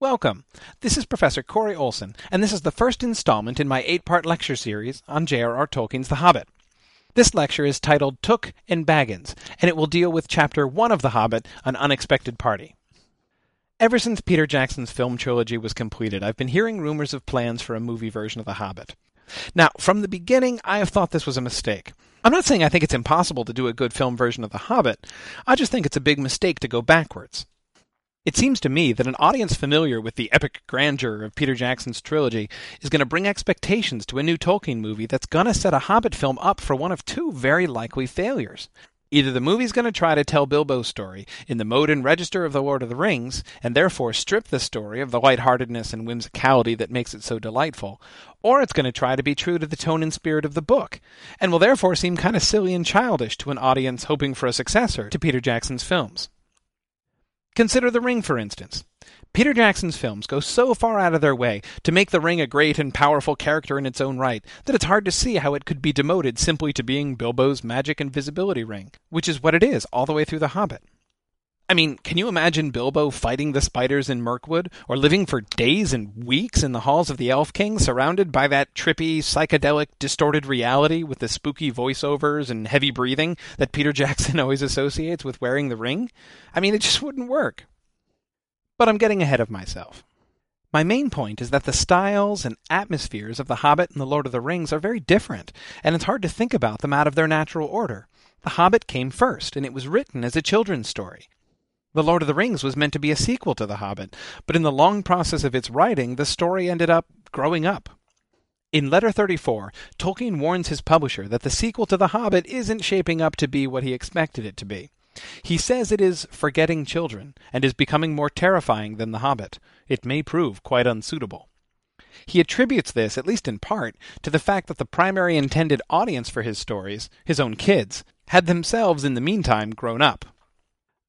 Welcome. This is Professor Corey Olson, and this is the first installment in my eight part lecture series on J.R.R. Tolkien's The Hobbit. This lecture is titled Took and Baggins, and it will deal with Chapter 1 of The Hobbit, An Unexpected Party. Ever since Peter Jackson's film trilogy was completed, I've been hearing rumors of plans for a movie version of The Hobbit. Now, from the beginning, I have thought this was a mistake. I'm not saying I think it's impossible to do a good film version of The Hobbit, I just think it's a big mistake to go backwards. It seems to me that an audience familiar with the epic grandeur of Peter Jackson's trilogy is going to bring expectations to a new Tolkien movie that's going to set a Hobbit film up for one of two very likely failures. Either the movie's going to try to tell Bilbo's story in the mode and register of The Lord of the Rings, and therefore strip the story of the lightheartedness and whimsicality that makes it so delightful, or it's going to try to be true to the tone and spirit of the book, and will therefore seem kind of silly and childish to an audience hoping for a successor to Peter Jackson's films. Consider The Ring, for instance. Peter Jackson's films go so far out of their way to make the ring a great and powerful character in its own right that it's hard to see how it could be demoted simply to being Bilbo's magic invisibility ring, which is what it is all the way through The Hobbit. I mean, can you imagine Bilbo fighting the spiders in Mirkwood, or living for days and weeks in the halls of the Elf King, surrounded by that trippy, psychedelic, distorted reality with the spooky voiceovers and heavy breathing that Peter Jackson always associates with wearing the ring? I mean, it just wouldn't work. But I'm getting ahead of myself. My main point is that the styles and atmospheres of The Hobbit and The Lord of the Rings are very different, and it's hard to think about them out of their natural order. The Hobbit came first, and it was written as a children's story. The Lord of the Rings was meant to be a sequel to The Hobbit, but in the long process of its writing, the story ended up growing up. In Letter 34, Tolkien warns his publisher that the sequel to The Hobbit isn't shaping up to be what he expected it to be. He says it is forgetting children, and is becoming more terrifying than The Hobbit. It may prove quite unsuitable. He attributes this, at least in part, to the fact that the primary intended audience for his stories, his own kids, had themselves in the meantime grown up.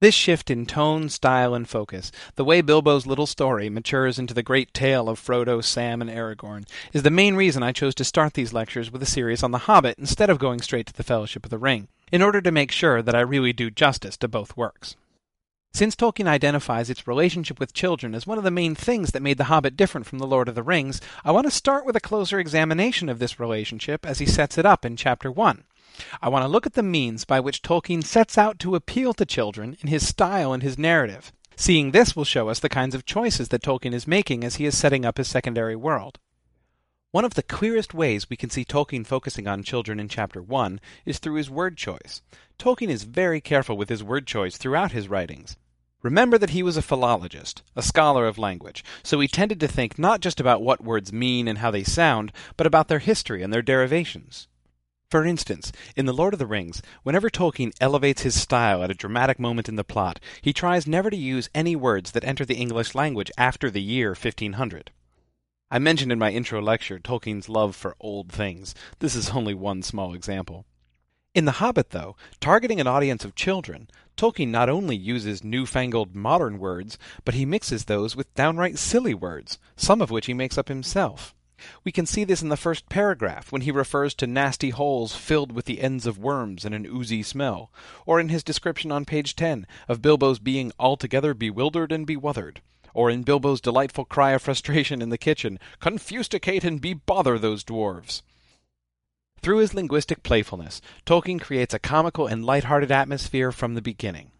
This shift in tone, style, and focus, the way Bilbo's little story matures into the great tale of Frodo, Sam, and Aragorn, is the main reason I chose to start these lectures with a series on The Hobbit instead of going straight to The Fellowship of the Ring, in order to make sure that I really do justice to both works. Since Tolkien identifies its relationship with children as one of the main things that made The Hobbit different from The Lord of the Rings, I want to start with a closer examination of this relationship as he sets it up in Chapter 1. I want to look at the means by which Tolkien sets out to appeal to children in his style and his narrative. Seeing this will show us the kinds of choices that Tolkien is making as he is setting up his secondary world. One of the clearest ways we can see Tolkien focusing on children in Chapter 1 is through his word choice. Tolkien is very careful with his word choice throughout his writings. Remember that he was a philologist, a scholar of language, so he tended to think not just about what words mean and how they sound, but about their history and their derivations. For instance, in The Lord of the Rings, whenever Tolkien elevates his style at a dramatic moment in the plot, he tries never to use any words that enter the English language after the year 1500. I mentioned in my intro lecture Tolkien's love for old things. This is only one small example. In The Hobbit, though, targeting an audience of children, Tolkien not only uses newfangled modern words, but he mixes those with downright silly words, some of which he makes up himself. We can see this in the first paragraph when he refers to nasty holes filled with the ends of worms and an oozy smell, or in his description on page 10 of Bilbo's being altogether bewildered and bewuthered, or in Bilbo's delightful cry of frustration in the kitchen, Confusticate and bebother those dwarves. Through his linguistic playfulness, Tolkien creates a comical and light-hearted atmosphere from the beginning.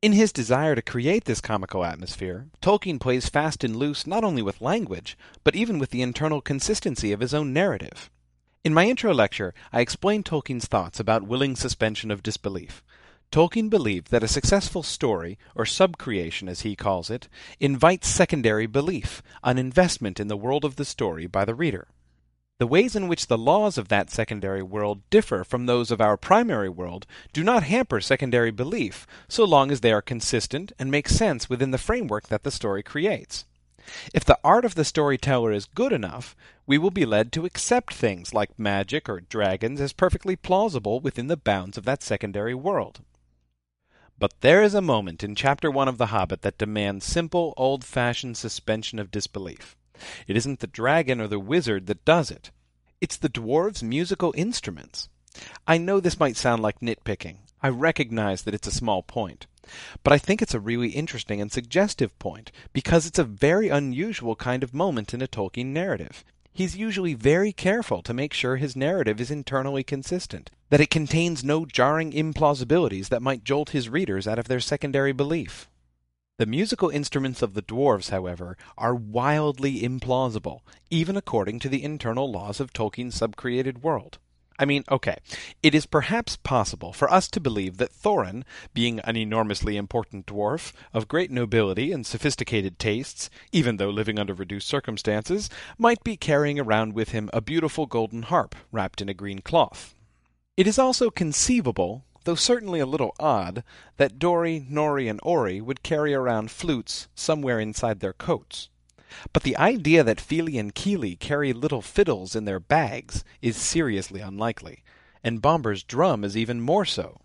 In his desire to create this comical atmosphere, Tolkien plays fast and loose not only with language, but even with the internal consistency of his own narrative. In my intro lecture, I explained Tolkien's thoughts about willing suspension of disbelief. Tolkien believed that a successful story, or subcreation as he calls it, invites secondary belief, an investment in the world of the story by the reader. The ways in which the laws of that secondary world differ from those of our primary world do not hamper secondary belief so long as they are consistent and make sense within the framework that the story creates. If the art of the storyteller is good enough, we will be led to accept things like magic or dragons as perfectly plausible within the bounds of that secondary world. But there is a moment in Chapter 1 of The Hobbit that demands simple, old fashioned suspension of disbelief. It isn't the dragon or the wizard that does it. It's the dwarves' musical instruments. I know this might sound like nitpicking. I recognize that it's a small point. But I think it's a really interesting and suggestive point because it's a very unusual kind of moment in a Tolkien narrative. He's usually very careful to make sure his narrative is internally consistent, that it contains no jarring implausibilities that might jolt his readers out of their secondary belief. The musical instruments of the dwarves, however, are wildly implausible, even according to the internal laws of Tolkien's subcreated world. I mean, okay, it is perhaps possible for us to believe that Thorin, being an enormously important dwarf, of great nobility and sophisticated tastes, even though living under reduced circumstances, might be carrying around with him a beautiful golden harp wrapped in a green cloth. It is also conceivable, though certainly a little odd, that Dori, Nori, and Ori would carry around flutes somewhere inside their coats. But the idea that Fili and Kili carry little fiddles in their bags is seriously unlikely, and Bombur's drum is even more so.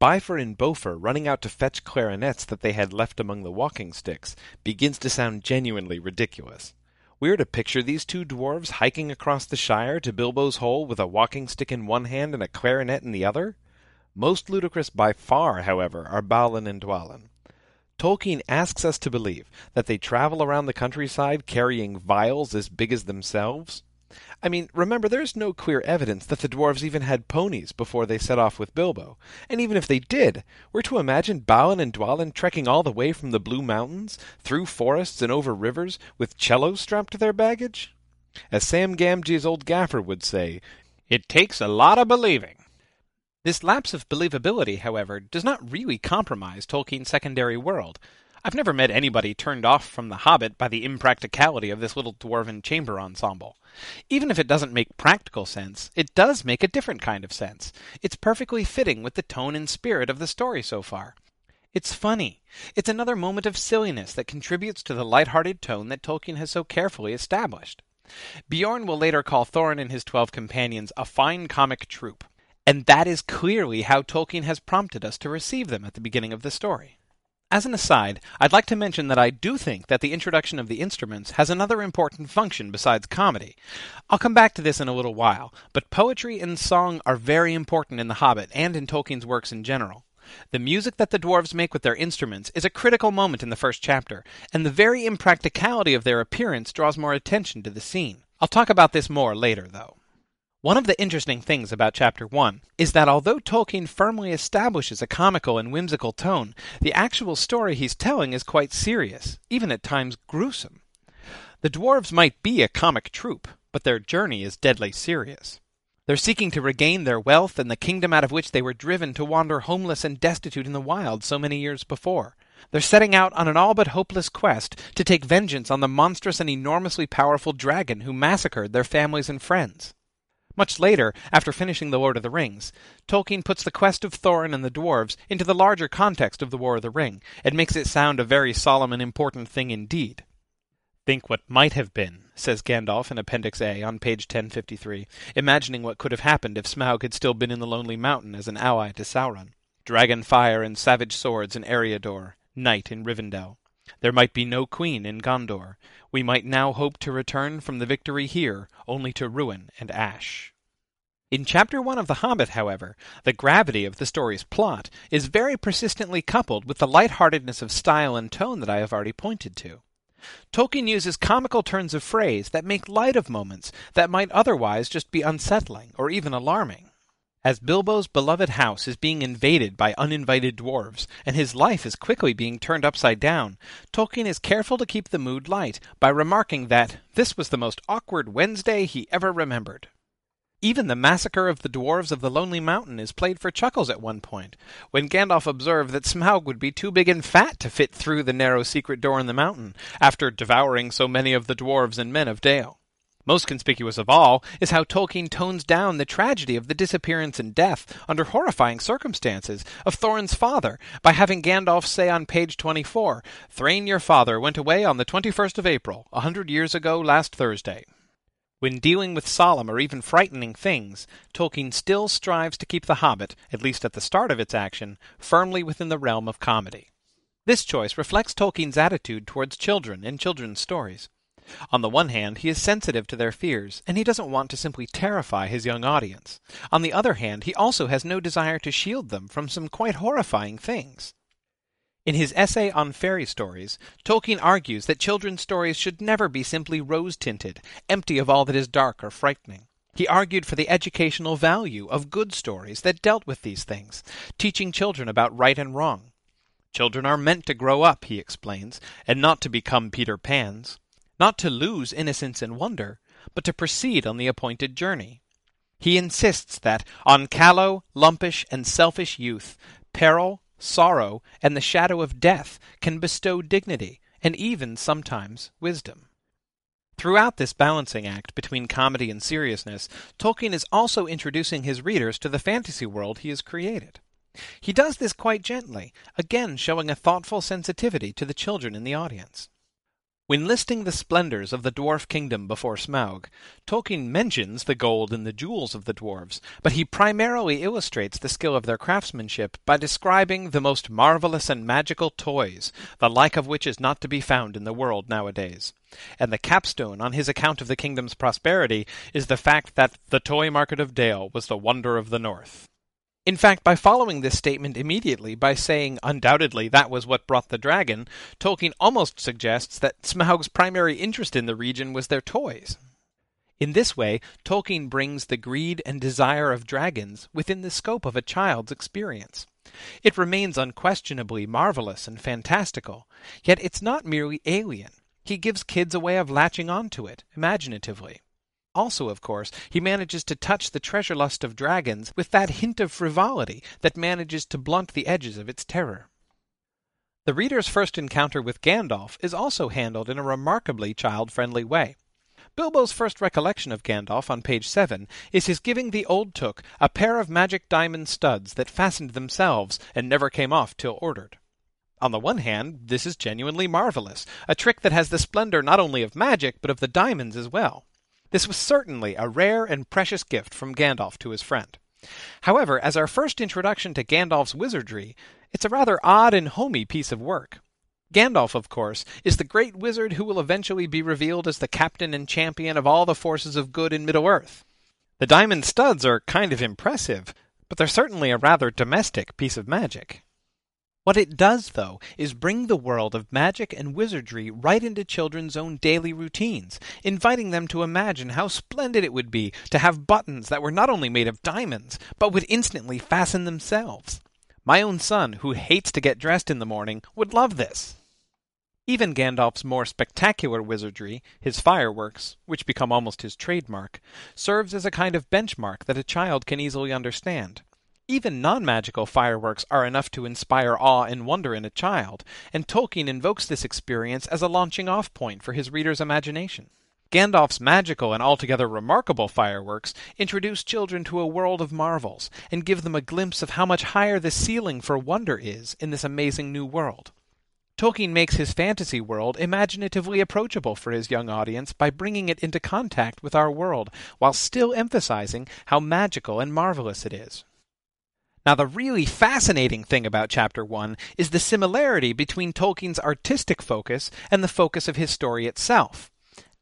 Bifur and Bofur running out to fetch clarinets that they had left among the walking sticks begins to sound genuinely ridiculous. We are to picture these two dwarves hiking across the Shire to Bilbo's hole with a walking stick in one hand and a clarinet in the other? Most ludicrous by far, however, are Balin and Dwalin. Tolkien asks us to believe that they travel around the countryside carrying viols as big as themselves. I mean, remember, there's no clear evidence that the dwarves even had ponies before they set off with Bilbo. And even if they did, we're to imagine Balin and Dwalin trekking all the way from the Blue Mountains, through forests and over rivers, with cellos strapped to their baggage? As Sam Gamgee's old gaffer would say, it takes a lot of believing. This lapse of believability, however, does not really compromise Tolkien's secondary world. I've never met anybody turned off from The Hobbit by the impracticality of this little dwarven chamber ensemble. Even if it doesn't make practical sense, it does make a different kind of sense. It's perfectly fitting with the tone and spirit of the story so far. It's funny. It's another moment of silliness that contributes to the light-hearted tone that Tolkien has so carefully established. Beorn will later call Thorin and his twelve companions a fine comic troupe. And that is clearly how Tolkien has prompted us to receive them at the beginning of the story. As an aside, I'd like to mention that I do think that the introduction of the instruments has another important function besides comedy. I'll come back to this in a little while, but poetry and song are very important in The Hobbit and in Tolkien's works in general. The music that the dwarves make with their instruments is a critical moment in the first chapter, and the very impracticality of their appearance draws more attention to the scene. I'll talk about this more later, though. One of the interesting things about Chapter 1 is that although Tolkien firmly establishes a comical and whimsical tone, the actual story he's telling is quite serious, even at times gruesome. The dwarves might be a comic troupe, but their journey is deadly serious. They're seeking to regain their wealth and the kingdom out of which they were driven to wander homeless and destitute in the wild so many years before. They're setting out on an all but hopeless quest to take vengeance on the monstrous and enormously powerful dragon who massacred their families and friends. Much later, after finishing The Lord of the Rings, Tolkien puts the quest of Thorin and the dwarves into the larger context of The War of the Ring, and makes it sound a very solemn and important thing indeed. Think what might have been, says Gandalf in Appendix A on page 1053, imagining what could have happened if Smaug had still been in the Lonely Mountain as an ally to Sauron. Dragon fire and savage swords in Eriador, night in Rivendell. There might be no queen in Gondor. We might now hope to return from the victory here only to ruin and ash. In Chapter 1 of The Hobbit, however, the gravity of the story's plot is very persistently coupled with the light-heartedness of style and tone that I have already pointed to. Tolkien uses comical turns of phrase that make light of moments that might otherwise just be unsettling or even alarming. As Bilbo's beloved house is being invaded by uninvited dwarves, and his life is quickly being turned upside down, Tolkien is careful to keep the mood light by remarking that this was the most awkward Wednesday he ever remembered. Even the massacre of the dwarves of the Lonely Mountain is played for chuckles at one point, when Gandalf observed that Smaug would be too big and fat to fit through the narrow secret door in the mountain, after devouring so many of the dwarves and men of Dale. Most conspicuous of all is how Tolkien tones down the tragedy of the disappearance and death, under horrifying circumstances, of Thorin's father by having Gandalf say on page 24, Thrain your father went away on the 21st of April, a hundred years ago last Thursday. When dealing with solemn or even frightening things, Tolkien still strives to keep The Hobbit, at least at the start of its action, firmly within the realm of comedy. This choice reflects Tolkien's attitude towards children and children's stories. On the one hand, he is sensitive to their fears, and he doesn't want to simply terrify his young audience. On the other hand, he also has no desire to shield them from some quite horrifying things. In his essay on fairy stories, Tolkien argues that children's stories should never be simply rose tinted, empty of all that is dark or frightening. He argued for the educational value of good stories that dealt with these things, teaching children about right and wrong. Children are meant to grow up, he explains, and not to become Peter Pans, not to lose innocence and wonder, but to proceed on the appointed journey. He insists that on callow, lumpish, and selfish youth, peril, sorrow, and the shadow of death can bestow dignity, and even sometimes wisdom. Throughout this balancing act between comedy and seriousness, Tolkien is also introducing his readers to the fantasy world he has created. He does this quite gently, again showing a thoughtful sensitivity to the children in the audience. When listing the splendors of the dwarf kingdom before Smaug, Tolkien mentions the gold and the jewels of the dwarves, but he primarily illustrates the skill of their craftsmanship by describing the most marvelous and magical toys, the like of which is not to be found in the world nowadays. And the capstone on his account of the kingdom's prosperity is the fact that the toy market of Dale was the wonder of the North. In fact, by following this statement immediately by saying undoubtedly that was what brought the dragon, Tolkien almost suggests that Smaug's primary interest in the region was their toys. In this way, Tolkien brings the greed and desire of dragons within the scope of a child's experience. It remains unquestionably marvelous and fantastical, yet it's not merely alien. He gives kids a way of latching onto it, imaginatively. Also, of course, he manages to touch the treasure lust of dragons with that hint of frivolity that manages to blunt the edges of its terror. The reader's first encounter with Gandalf is also handled in a remarkably child friendly way. Bilbo's first recollection of Gandalf on page 7 is his giving the old Took a pair of magic diamond studs that fastened themselves and never came off till ordered. On the one hand, this is genuinely marvelous, a trick that has the splendor not only of magic, but of the diamonds as well. This was certainly a rare and precious gift from Gandalf to his friend. However, as our first introduction to Gandalf's wizardry, it's a rather odd and homey piece of work. Gandalf, of course, is the great wizard who will eventually be revealed as the captain and champion of all the forces of good in Middle Earth. The diamond studs are kind of impressive, but they're certainly a rather domestic piece of magic. What it does, though, is bring the world of magic and wizardry right into children's own daily routines, inviting them to imagine how splendid it would be to have buttons that were not only made of diamonds, but would instantly fasten themselves. My own son, who hates to get dressed in the morning, would love this. Even Gandalf's more spectacular wizardry, his fireworks, which become almost his trademark, serves as a kind of benchmark that a child can easily understand. Even non magical fireworks are enough to inspire awe and wonder in a child, and Tolkien invokes this experience as a launching off point for his reader's imagination. Gandalf's magical and altogether remarkable fireworks introduce children to a world of marvels and give them a glimpse of how much higher the ceiling for wonder is in this amazing new world. Tolkien makes his fantasy world imaginatively approachable for his young audience by bringing it into contact with our world while still emphasizing how magical and marvelous it is. Now, the really fascinating thing about Chapter 1 is the similarity between Tolkien's artistic focus and the focus of his story itself.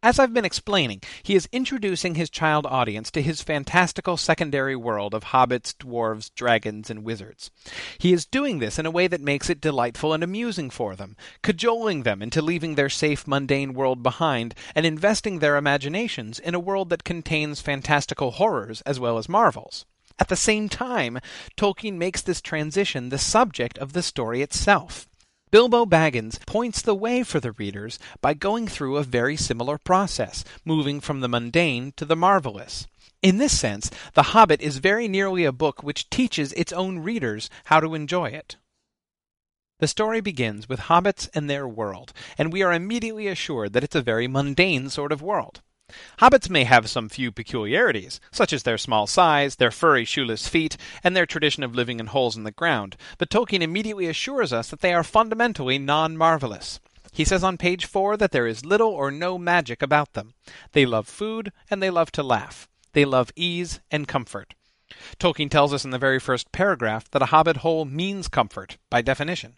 As I've been explaining, he is introducing his child audience to his fantastical secondary world of hobbits, dwarves, dragons, and wizards. He is doing this in a way that makes it delightful and amusing for them, cajoling them into leaving their safe, mundane world behind and investing their imaginations in a world that contains fantastical horrors as well as marvels. At the same time, Tolkien makes this transition the subject of the story itself. Bilbo Baggins points the way for the readers by going through a very similar process, moving from the mundane to the marvelous. In this sense, The Hobbit is very nearly a book which teaches its own readers how to enjoy it. The story begins with hobbits and their world, and we are immediately assured that it's a very mundane sort of world. Hobbits may have some few peculiarities, such as their small size, their furry shoeless feet, and their tradition of living in holes in the ground, but Tolkien immediately assures us that they are fundamentally non-marvelous. He says on page 4 that there is little or no magic about them. They love food, and they love to laugh. They love ease and comfort. Tolkien tells us in the very first paragraph that a hobbit hole means comfort, by definition.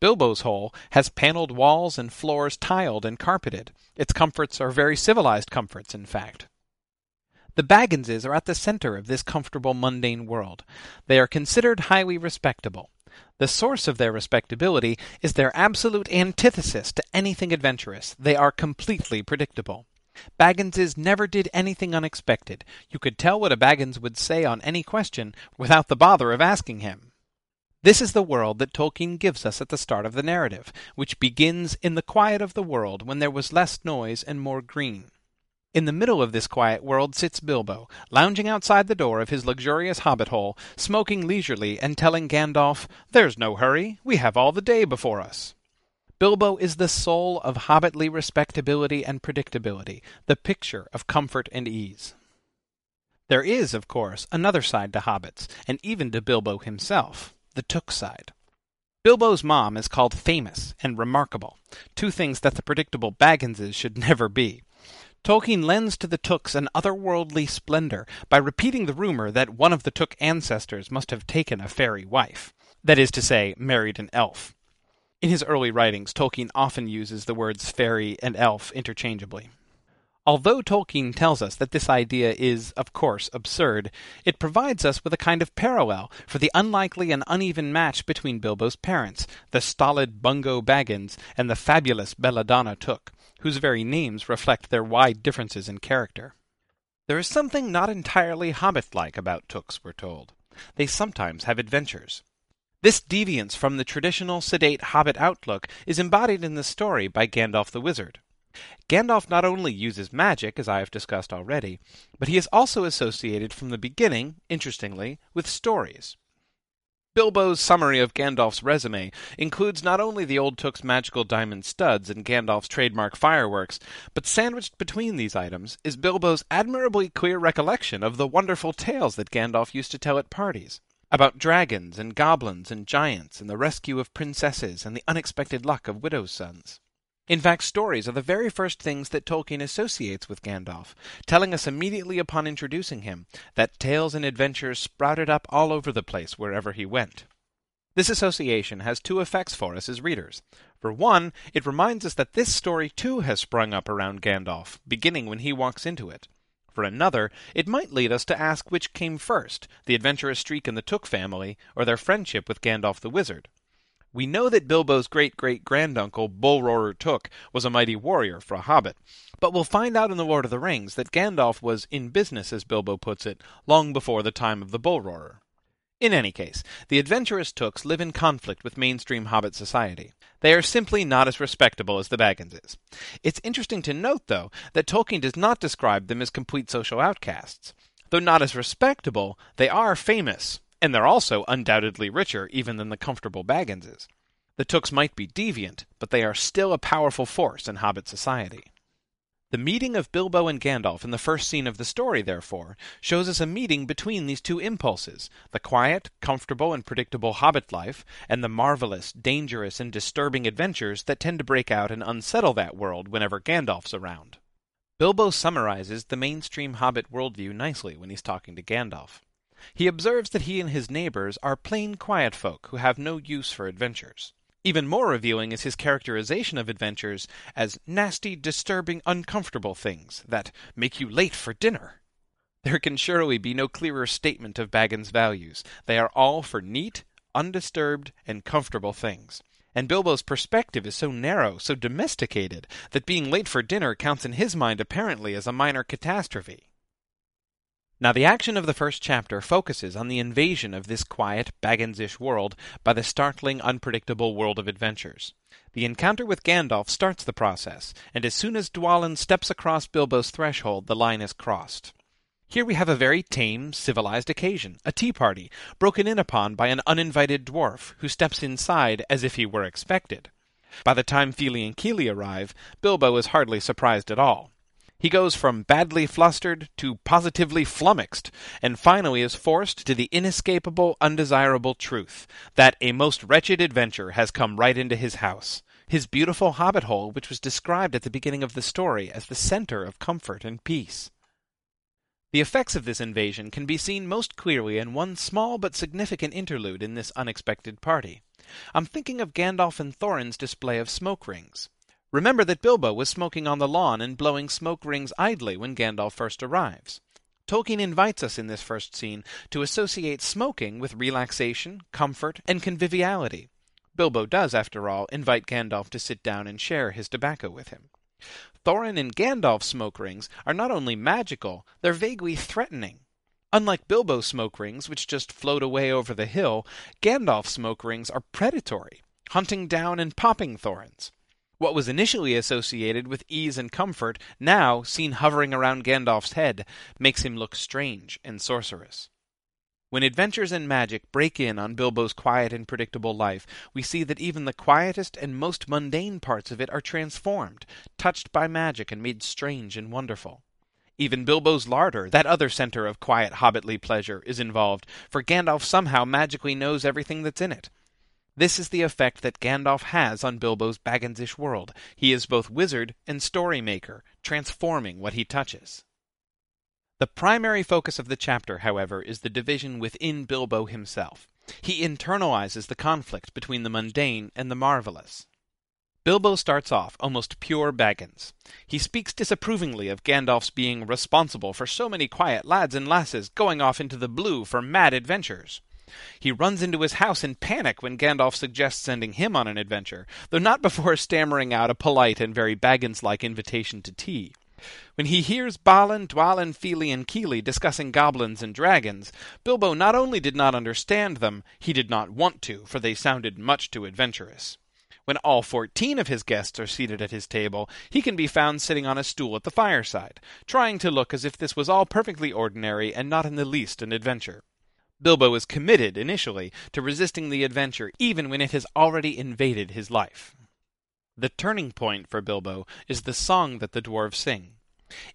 Bilbo's hole has paneled walls and floors tiled and carpeted. Its comforts are very civilized comforts, in fact. The Bagginses are at the center of this comfortable mundane world. They are considered highly respectable. The source of their respectability is their absolute antithesis to anything adventurous. They are completely predictable. Bagginses never did anything unexpected. You could tell what a Baggins would say on any question without the bother of asking him. This is the world that Tolkien gives us at the start of the narrative, which begins in the quiet of the world when there was less noise and more green. In the middle of this quiet world sits Bilbo, lounging outside the door of his luxurious hobbit hole, smoking leisurely and telling Gandalf, There's no hurry, we have all the day before us. Bilbo is the soul of hobbitly respectability and predictability, the picture of comfort and ease. There is, of course, another side to hobbits, and even to Bilbo himself the Took side. Bilbo's mom is called famous and remarkable, two things that the predictable Bagginses should never be. Tolkien lends to the Tooks an otherworldly splendor by repeating the rumor that one of the Took ancestors must have taken a fairy wife, that is to say, married an elf. In his early writings, Tolkien often uses the words fairy and elf interchangeably. Although Tolkien tells us that this idea is, of course, absurd, it provides us with a kind of parallel for the unlikely and uneven match between Bilbo's parents, the stolid Bungo Baggins and the fabulous Belladonna Took, whose very names reflect their wide differences in character. There is something not entirely hobbit-like about Tooks, we're told. They sometimes have adventures. This deviance from the traditional sedate hobbit outlook is embodied in the story by Gandalf the Wizard. Gandalf not only uses magic, as I have discussed already, but he is also associated from the beginning, interestingly, with stories. Bilbo's summary of Gandalf's resume includes not only the old Took's magical diamond studs and Gandalf's trademark fireworks, but sandwiched between these items is Bilbo's admirably clear recollection of the wonderful tales that Gandalf used to tell at parties about dragons and goblins and giants and the rescue of princesses and the unexpected luck of widows' sons. In fact, stories are the very first things that Tolkien associates with Gandalf, telling us immediately upon introducing him that tales and adventures sprouted up all over the place wherever he went. This association has two effects for us as readers. For one, it reminds us that this story too has sprung up around Gandalf, beginning when he walks into it. For another, it might lead us to ask which came first, the adventurous streak in the Took family, or their friendship with Gandalf the Wizard. We know that Bilbo's great great granduncle, Bullroarer Took, was a mighty warrior for a hobbit, but we'll find out in The Lord of the Rings that Gandalf was in business, as Bilbo puts it, long before the time of the Bullroarer. In any case, the adventurous Tooks live in conflict with mainstream Hobbit society. They are simply not as respectable as the Bagginses. It's interesting to note, though, that Tolkien does not describe them as complete social outcasts. Though not as respectable, they are famous, and they're also undoubtedly richer even than the comfortable Bagginses. The Tooks might be deviant, but they are still a powerful force in Hobbit society. The meeting of Bilbo and Gandalf in the first scene of the story, therefore, shows us a meeting between these two impulses the quiet, comfortable, and predictable hobbit life, and the marvelous, dangerous, and disturbing adventures that tend to break out and unsettle that world whenever Gandalf's around. Bilbo summarizes the mainstream hobbit worldview nicely when he's talking to Gandalf. He observes that he and his neighbors are plain quiet folk who have no use for adventures. Even more revealing is his characterization of adventures as nasty, disturbing, uncomfortable things that make you late for dinner. There can surely be no clearer statement of Baggins' values. They are all for neat, undisturbed, and comfortable things. And Bilbo's perspective is so narrow, so domesticated, that being late for dinner counts in his mind apparently as a minor catastrophe. Now, the action of the first chapter focuses on the invasion of this quiet, Bagginsish world by the startling, unpredictable world of adventures. The encounter with Gandalf starts the process, and as soon as Dwalin steps across Bilbo's threshold, the line is crossed. Here we have a very tame, civilized occasion, a tea party, broken in upon by an uninvited dwarf, who steps inside as if he were expected. By the time Fili and Kili arrive, Bilbo is hardly surprised at all. He goes from badly flustered to positively flummoxed, and finally is forced to the inescapable, undesirable truth that a most wretched adventure has come right into his house. His beautiful hobbit hole, which was described at the beginning of the story as the center of comfort and peace. The effects of this invasion can be seen most clearly in one small but significant interlude in this unexpected party. I'm thinking of Gandalf and Thorin's display of smoke rings. Remember that Bilbo was smoking on the lawn and blowing smoke rings idly when Gandalf first arrives. Tolkien invites us in this first scene to associate smoking with relaxation, comfort, and conviviality. Bilbo does, after all, invite Gandalf to sit down and share his tobacco with him. Thorin and Gandalf's smoke rings are not only magical, they're vaguely threatening. Unlike Bilbo's smoke rings, which just float away over the hill, Gandalf's smoke rings are predatory, hunting down and popping Thorins. What was initially associated with ease and comfort, now, seen hovering around Gandalf's head, makes him look strange and sorcerous. When adventures and magic break in on Bilbo's quiet and predictable life, we see that even the quietest and most mundane parts of it are transformed, touched by magic and made strange and wonderful. Even Bilbo's larder, that other center of quiet hobbitly pleasure, is involved, for Gandalf somehow magically knows everything that's in it. This is the effect that Gandalf has on Bilbo's Bagginsish world. He is both wizard and story maker, transforming what he touches. The primary focus of the chapter, however, is the division within Bilbo himself. He internalizes the conflict between the mundane and the marvelous. Bilbo starts off almost pure Baggins. He speaks disapprovingly of Gandalf's being responsible for so many quiet lads and lasses going off into the blue for mad adventures. He runs into his house in panic when Gandalf suggests sending him on an adventure, though not before stammering out a polite and very Baggins like invitation to tea. When he hears Balin, Dwalin, Fili, and Kili discussing goblins and dragons, Bilbo not only did not understand them, he did not want to, for they sounded much too adventurous. When all fourteen of his guests are seated at his table, he can be found sitting on a stool at the fireside, trying to look as if this was all perfectly ordinary and not in the least an adventure. Bilbo is committed, initially, to resisting the adventure even when it has already invaded his life. The turning point for Bilbo is the song that the dwarves sing.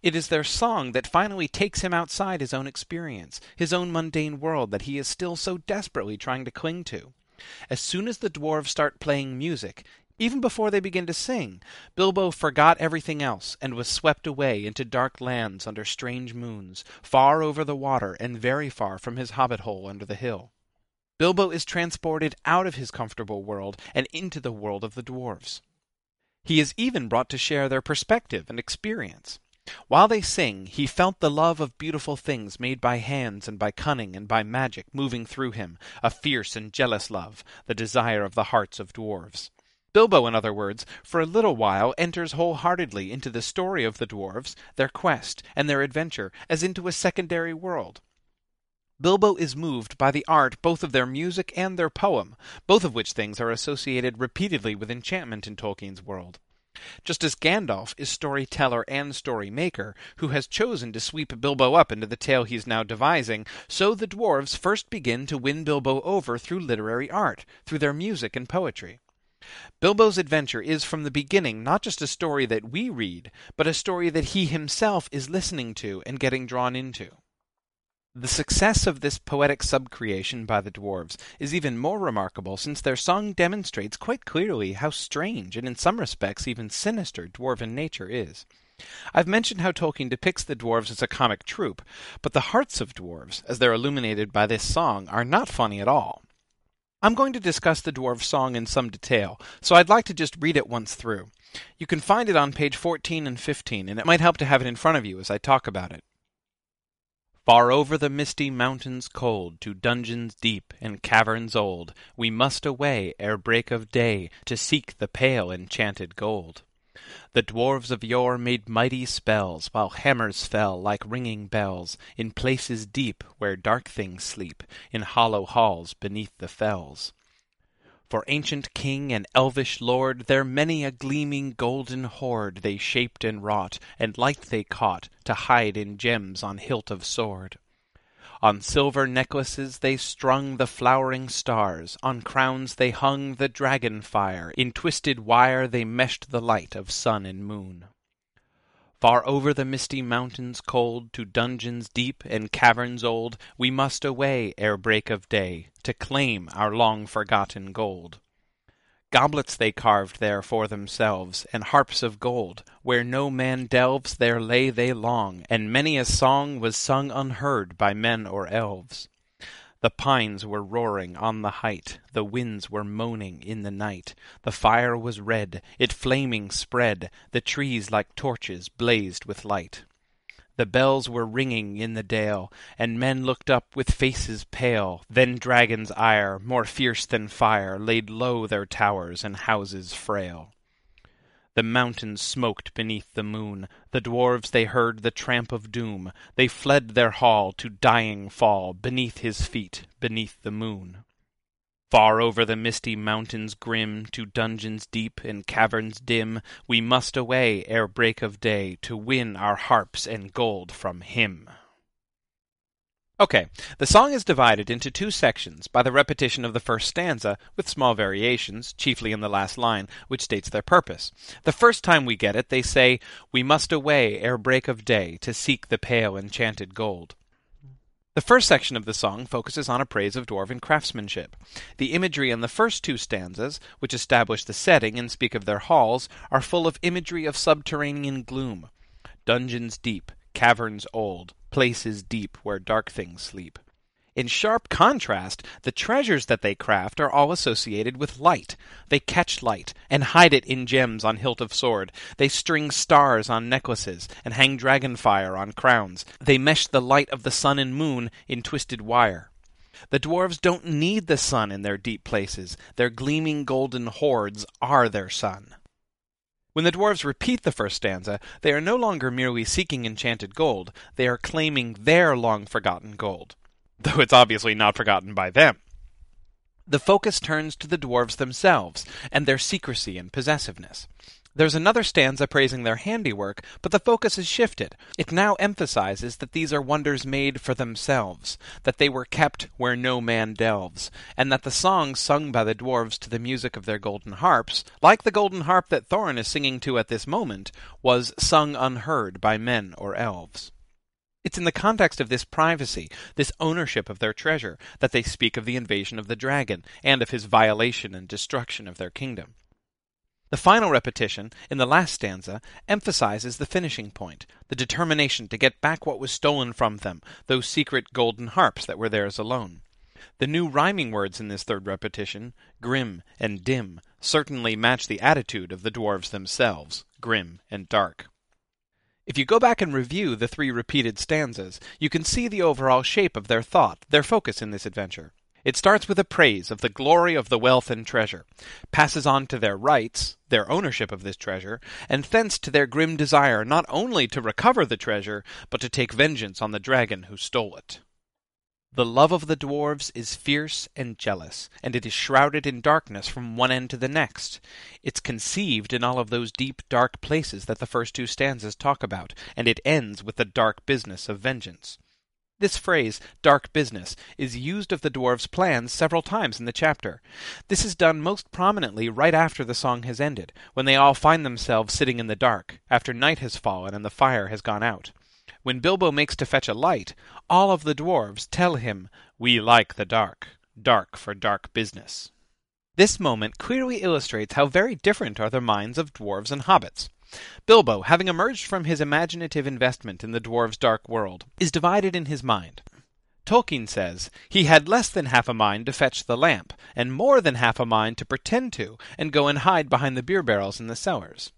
It is their song that finally takes him outside his own experience, his own mundane world that he is still so desperately trying to cling to. As soon as the dwarves start playing music, even before they begin to sing, Bilbo forgot everything else and was swept away into dark lands under strange moons, far over the water and very far from his hobbit hole under the hill. Bilbo is transported out of his comfortable world and into the world of the dwarves. He is even brought to share their perspective and experience. While they sing, he felt the love of beautiful things made by hands and by cunning and by magic moving through him, a fierce and jealous love, the desire of the hearts of dwarves. Bilbo, in other words, for a little while enters wholeheartedly into the story of the dwarves, their quest, and their adventure, as into a secondary world. Bilbo is moved by the art both of their music and their poem, both of which things are associated repeatedly with enchantment in Tolkien's world. Just as Gandalf is storyteller and story maker, who has chosen to sweep Bilbo up into the tale he is now devising, so the dwarves first begin to win Bilbo over through literary art, through their music and poetry. Bilbo's adventure is from the beginning not just a story that we read, but a story that he himself is listening to and getting drawn into. The success of this poetic subcreation by the dwarves is even more remarkable since their song demonstrates quite clearly how strange and in some respects even sinister dwarven nature is. I've mentioned how Tolkien depicts the dwarves as a comic troupe, but the hearts of dwarves, as they're illuminated by this song, are not funny at all. I'm going to discuss the dwarf song in some detail, so I'd like to just read it once through. You can find it on page 14 and 15, and it might help to have it in front of you as I talk about it. Far over the misty mountains cold, To dungeons deep and caverns old, We must away ere break of day To seek the pale enchanted gold. The dwarves of yore made mighty spells, While hammers fell like ringing bells, In places deep where dark things sleep, In hollow halls beneath the fells. For ancient king and elvish lord There many a gleaming golden hoard They shaped and wrought, and light they caught To hide in gems on hilt of sword. On silver necklaces they strung the flowering stars, On crowns they hung the dragon fire, In twisted wire they meshed the light of sun and moon. Far over the misty mountains cold, To dungeons deep and caverns old, We must away ere break of day, To claim our long forgotten gold. Goblets they carved there for themselves, And harps of gold; Where no man delves There lay they long, And many a song was sung unheard By men or elves. The pines were roaring on the height, The winds were moaning in the night, The fire was red, it flaming spread, The trees like torches blazed with light. The bells were ringing in the dale, And men looked up with faces pale. Then dragon's ire, more fierce than fire, Laid low their towers and houses frail. The mountains smoked beneath the moon, The dwarves they heard the tramp of doom, They fled their hall to dying fall Beneath his feet, beneath the moon. Far over the misty mountains grim, To dungeons deep and caverns dim, We must away ere break of day To win our harps and gold from him. Okay, the song is divided into two sections by the repetition of the first stanza, with small variations, chiefly in the last line, which states their purpose. The first time we get it, they say, We must away ere break of day to seek the pale enchanted gold. The first section of the song focuses on a praise of dwarven craftsmanship. The imagery in the first two stanzas, which establish the setting and speak of their halls, are full of imagery of subterranean gloom. Dungeons deep, caverns old, places deep where dark things sleep. In sharp contrast, the treasures that they craft are all associated with light. They catch light and hide it in gems on hilt of sword. They string stars on necklaces and hang dragon fire on crowns. They mesh the light of the sun and moon in twisted wire. The dwarves don't need the sun in their deep places. Their gleaming golden hoards are their sun. When the dwarves repeat the first stanza, they are no longer merely seeking enchanted gold, they are claiming their long forgotten gold, though it's obviously not forgotten by them. The focus turns to the dwarves themselves and their secrecy and possessiveness. There's another stanza praising their handiwork, but the focus is shifted. It now emphasizes that these are wonders made for themselves, that they were kept where no man delves, and that the songs sung by the dwarves to the music of their golden harps, like the golden harp that Thorin is singing to at this moment, was sung unheard by men or elves. It's in the context of this privacy, this ownership of their treasure, that they speak of the invasion of the dragon, and of his violation and destruction of their kingdom. The final repetition, in the last stanza, emphasizes the finishing point, the determination to get back what was stolen from them, those secret golden harps that were theirs alone. The new rhyming words in this third repetition, grim and dim, certainly match the attitude of the dwarves themselves, grim and dark. If you go back and review the three repeated stanzas, you can see the overall shape of their thought, their focus in this adventure. It starts with a praise of the glory of the wealth and treasure, passes on to their rights, their ownership of this treasure, and thence to their grim desire not only to recover the treasure, but to take vengeance on the dragon who stole it. The love of the dwarves is fierce and jealous, and it is shrouded in darkness from one end to the next. It's conceived in all of those deep, dark places that the first two stanzas talk about, and it ends with the dark business of vengeance. This phrase, dark business, is used of the dwarves' plans several times in the chapter. This is done most prominently right after the song has ended, when they all find themselves sitting in the dark, after night has fallen and the fire has gone out. When Bilbo makes to fetch a light, all of the dwarves tell him, We like the dark, dark for dark business. This moment clearly illustrates how very different are the minds of dwarves and hobbits. Bilbo, having emerged from his imaginative investment in the dwarf's dark world, is divided in his mind. Tolkien says he had less than half a mind to fetch the lamp, and more than half a mind to pretend to, and go and hide behind the beer barrels in the cellars.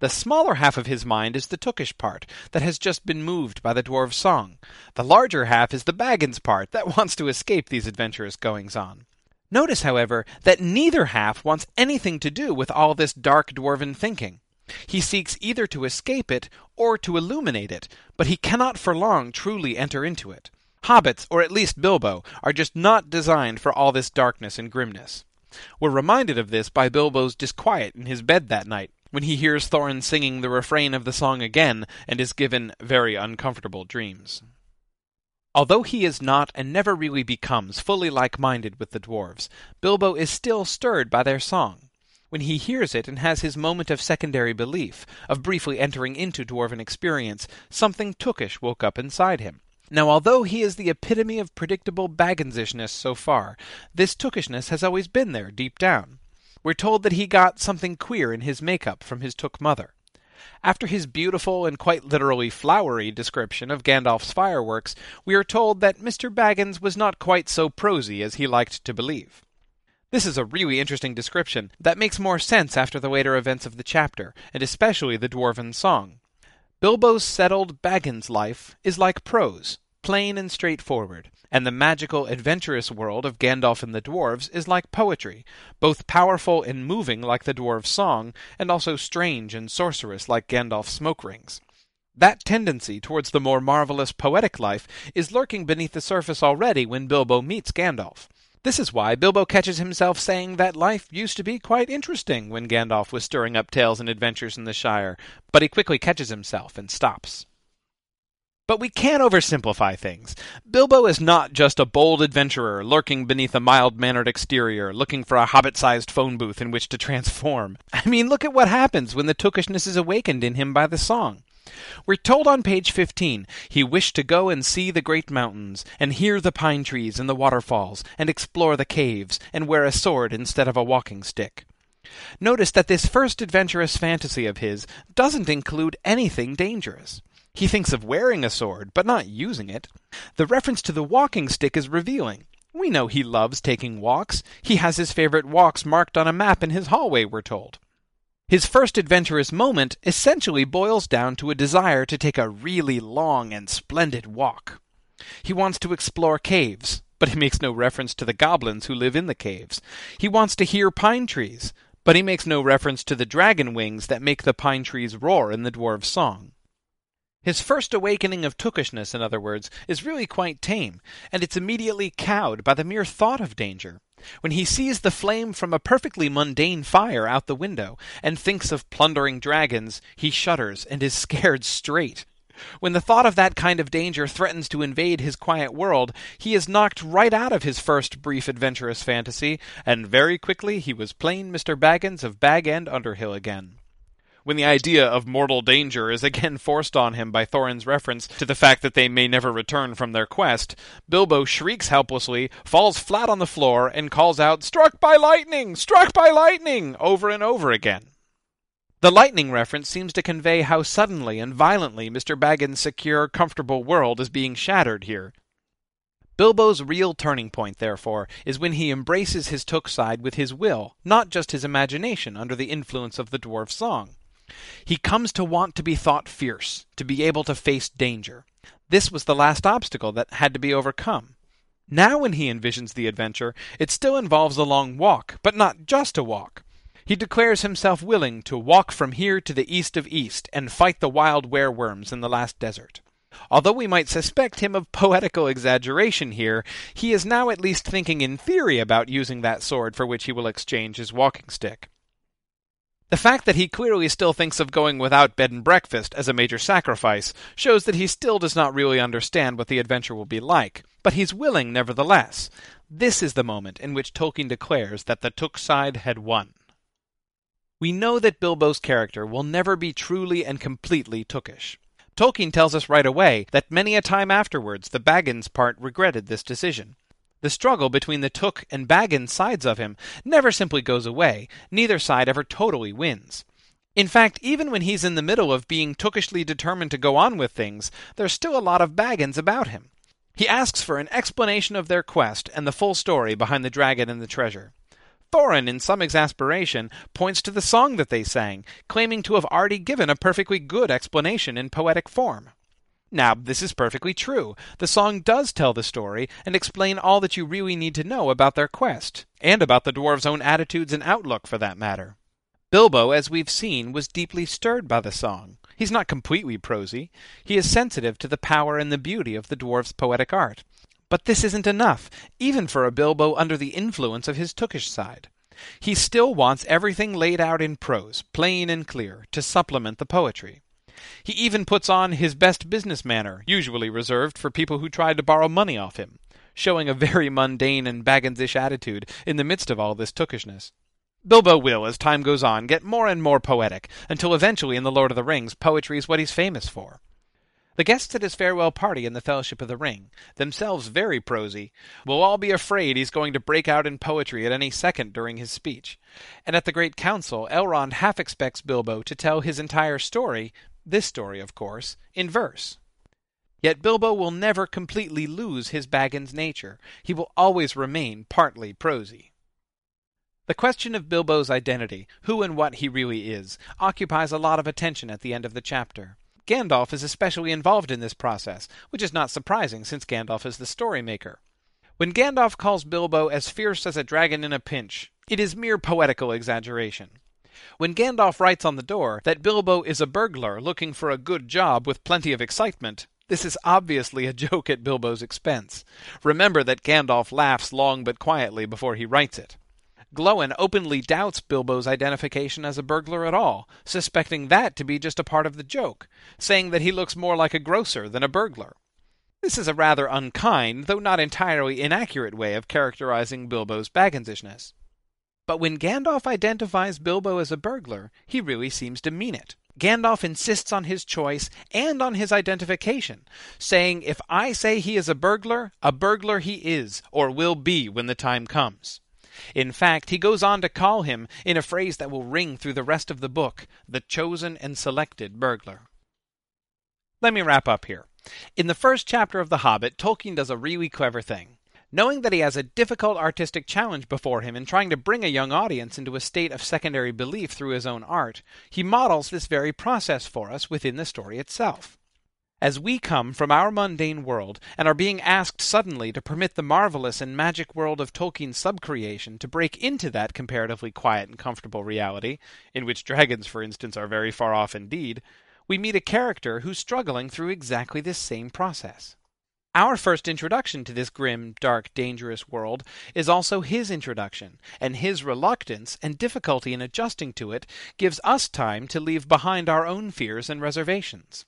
The smaller half of his mind is the Tookish part, that has just been moved by the dwarf's song. The larger half is the Baggins part, that wants to escape these adventurous goings on. Notice, however, that neither half wants anything to do with all this dark dwarven thinking. He seeks either to escape it or to illuminate it, but he cannot for long truly enter into it. Hobbits, or at least Bilbo, are just not designed for all this darkness and grimness. We're reminded of this by Bilbo's disquiet in his bed that night, when he hears Thorin singing the refrain of the song again and is given very uncomfortable dreams. Although he is not and never really becomes fully like minded with the dwarves, Bilbo is still stirred by their song when he hears it and has his moment of secondary belief, of briefly entering into dwarven experience, something tookish woke up inside him. Now, although he is the epitome of predictable Bagginsishness so far, this tookishness has always been there deep down. We're told that he got something queer in his makeup from his took mother. After his beautiful and quite literally flowery description of Gandalf's fireworks, we are told that Mr. Baggins was not quite so prosy as he liked to believe. This is a really interesting description that makes more sense after the later events of the chapter, and especially the dwarven song. Bilbo's settled Baggins life is like prose, plain and straightforward, and the magical, adventurous world of Gandalf and the Dwarves is like poetry, both powerful and moving like the dwarves' song, and also strange and sorcerous like Gandalf's smoke rings. That tendency towards the more marvelous poetic life is lurking beneath the surface already when Bilbo meets Gandalf. This is why Bilbo catches himself saying that life used to be quite interesting when Gandalf was stirring up tales and adventures in the Shire, but he quickly catches himself and stops. But we can't oversimplify things. Bilbo is not just a bold adventurer lurking beneath a mild mannered exterior, looking for a hobbit sized phone booth in which to transform. I mean, look at what happens when the tookishness is awakened in him by the song. We're told on page 15 he wished to go and see the great mountains, and hear the pine trees and the waterfalls, and explore the caves, and wear a sword instead of a walking stick. Notice that this first adventurous fantasy of his doesn't include anything dangerous. He thinks of wearing a sword, but not using it. The reference to the walking stick is revealing. We know he loves taking walks. He has his favorite walks marked on a map in his hallway, we're told. His first adventurous moment essentially boils down to a desire to take a really long and splendid walk. He wants to explore caves, but he makes no reference to the goblins who live in the caves. He wants to hear pine trees, but he makes no reference to the dragon wings that make the pine trees roar in the dwarf's song. His first awakening of tookishness, in other words, is really quite tame, and it's immediately cowed by the mere thought of danger. When he sees the flame from a perfectly mundane fire out the window, and thinks of plundering dragons, he shudders and is scared straight. When the thought of that kind of danger threatens to invade his quiet world, he is knocked right out of his first brief adventurous fantasy, and very quickly he was plain Mr. Baggins of Bag End Underhill again when the idea of mortal danger is again forced on him by Thorin's reference to the fact that they may never return from their quest, Bilbo shrieks helplessly, falls flat on the floor, and calls out, Struck by lightning! Struck by lightning! over and over again. The lightning reference seems to convey how suddenly and violently Mr. Baggins' secure, comfortable world is being shattered here. Bilbo's real turning point, therefore, is when he embraces his Took side with his will, not just his imagination under the influence of the dwarf's song. He comes to want to be thought fierce, to be able to face danger. This was the last obstacle that had to be overcome. Now, when he envisions the adventure, it still involves a long walk, but not just a walk. He declares himself willing to walk from here to the east of east and fight the wild wereworms in the last desert. Although we might suspect him of poetical exaggeration here, he is now at least thinking in theory about using that sword for which he will exchange his walking stick. The fact that he clearly still thinks of going without bed and breakfast as a major sacrifice shows that he still does not really understand what the adventure will be like, but he's willing nevertheless. This is the moment in which Tolkien declares that the Took side had won. We know that Bilbo's character will never be truly and completely Tookish. Tolkien tells us right away that many a time afterwards the Baggins part regretted this decision. The struggle between the Took and Baggins sides of him never simply goes away, neither side ever totally wins. In fact, even when he's in the middle of being tookishly determined to go on with things, there's still a lot of Baggins about him. He asks for an explanation of their quest and the full story behind the dragon and the treasure. Thorin, in some exasperation, points to the song that they sang, claiming to have already given a perfectly good explanation in poetic form. Now, this is perfectly true. The song does tell the story and explain all that you really need to know about their quest, and about the dwarves' own attitudes and outlook, for that matter. Bilbo, as we've seen, was deeply stirred by the song. He's not completely prosy. He is sensitive to the power and the beauty of the dwarf's poetic art. But this isn't enough, even for a Bilbo under the influence of his Tookish side. He still wants everything laid out in prose, plain and clear, to supplement the poetry. He even puts on his best business manner, usually reserved for people who tried to borrow money off him, showing a very mundane and Bagginsish attitude in the midst of all this tookishness. Bilbo will, as time goes on, get more and more poetic, until eventually in The Lord of the Rings, poetry is what he's famous for. The guests at his farewell party in the Fellowship of the Ring, themselves very prosy, will all be afraid he's going to break out in poetry at any second during his speech. And at the Great Council, Elrond half expects Bilbo to tell his entire story this story, of course, in verse. Yet Bilbo will never completely lose his Baggins nature. He will always remain partly prosy. The question of Bilbo's identity, who and what he really is, occupies a lot of attention at the end of the chapter. Gandalf is especially involved in this process, which is not surprising since Gandalf is the story maker. When Gandalf calls Bilbo as fierce as a dragon in a pinch, it is mere poetical exaggeration. When Gandalf writes on the door that Bilbo is a burglar looking for a good job with plenty of excitement, this is obviously a joke at Bilbo's expense. Remember that Gandalf laughs long but quietly before he writes it. Glóin openly doubts Bilbo's identification as a burglar at all, suspecting that to be just a part of the joke, saying that he looks more like a grocer than a burglar. This is a rather unkind, though not entirely inaccurate way of characterizing Bilbo's Bagginsishness. But when Gandalf identifies Bilbo as a burglar, he really seems to mean it. Gandalf insists on his choice and on his identification, saying, If I say he is a burglar, a burglar he is, or will be when the time comes. In fact, he goes on to call him, in a phrase that will ring through the rest of the book, the chosen and selected burglar. Let me wrap up here. In the first chapter of The Hobbit, Tolkien does a really clever thing. Knowing that he has a difficult artistic challenge before him in trying to bring a young audience into a state of secondary belief through his own art, he models this very process for us within the story itself. As we come from our mundane world and are being asked suddenly to permit the marvelous and magic world of Tolkien's subcreation to break into that comparatively quiet and comfortable reality, in which dragons, for instance, are very far off indeed, we meet a character who's struggling through exactly this same process. Our first introduction to this grim, dark, dangerous world is also his introduction, and his reluctance and difficulty in adjusting to it gives us time to leave behind our own fears and reservations.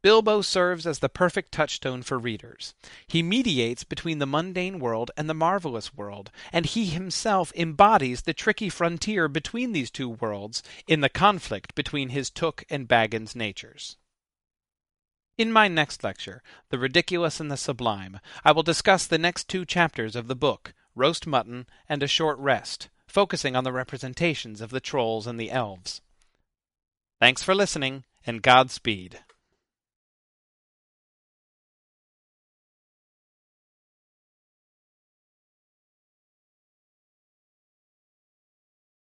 Bilbo serves as the perfect touchstone for readers. He mediates between the mundane world and the marvelous world, and he himself embodies the tricky frontier between these two worlds in the conflict between his Took and Baggins natures. In my next lecture, The Ridiculous and the Sublime, I will discuss the next two chapters of the book, Roast Mutton and A Short Rest, focusing on the representations of the trolls and the elves. Thanks for listening, and Godspeed.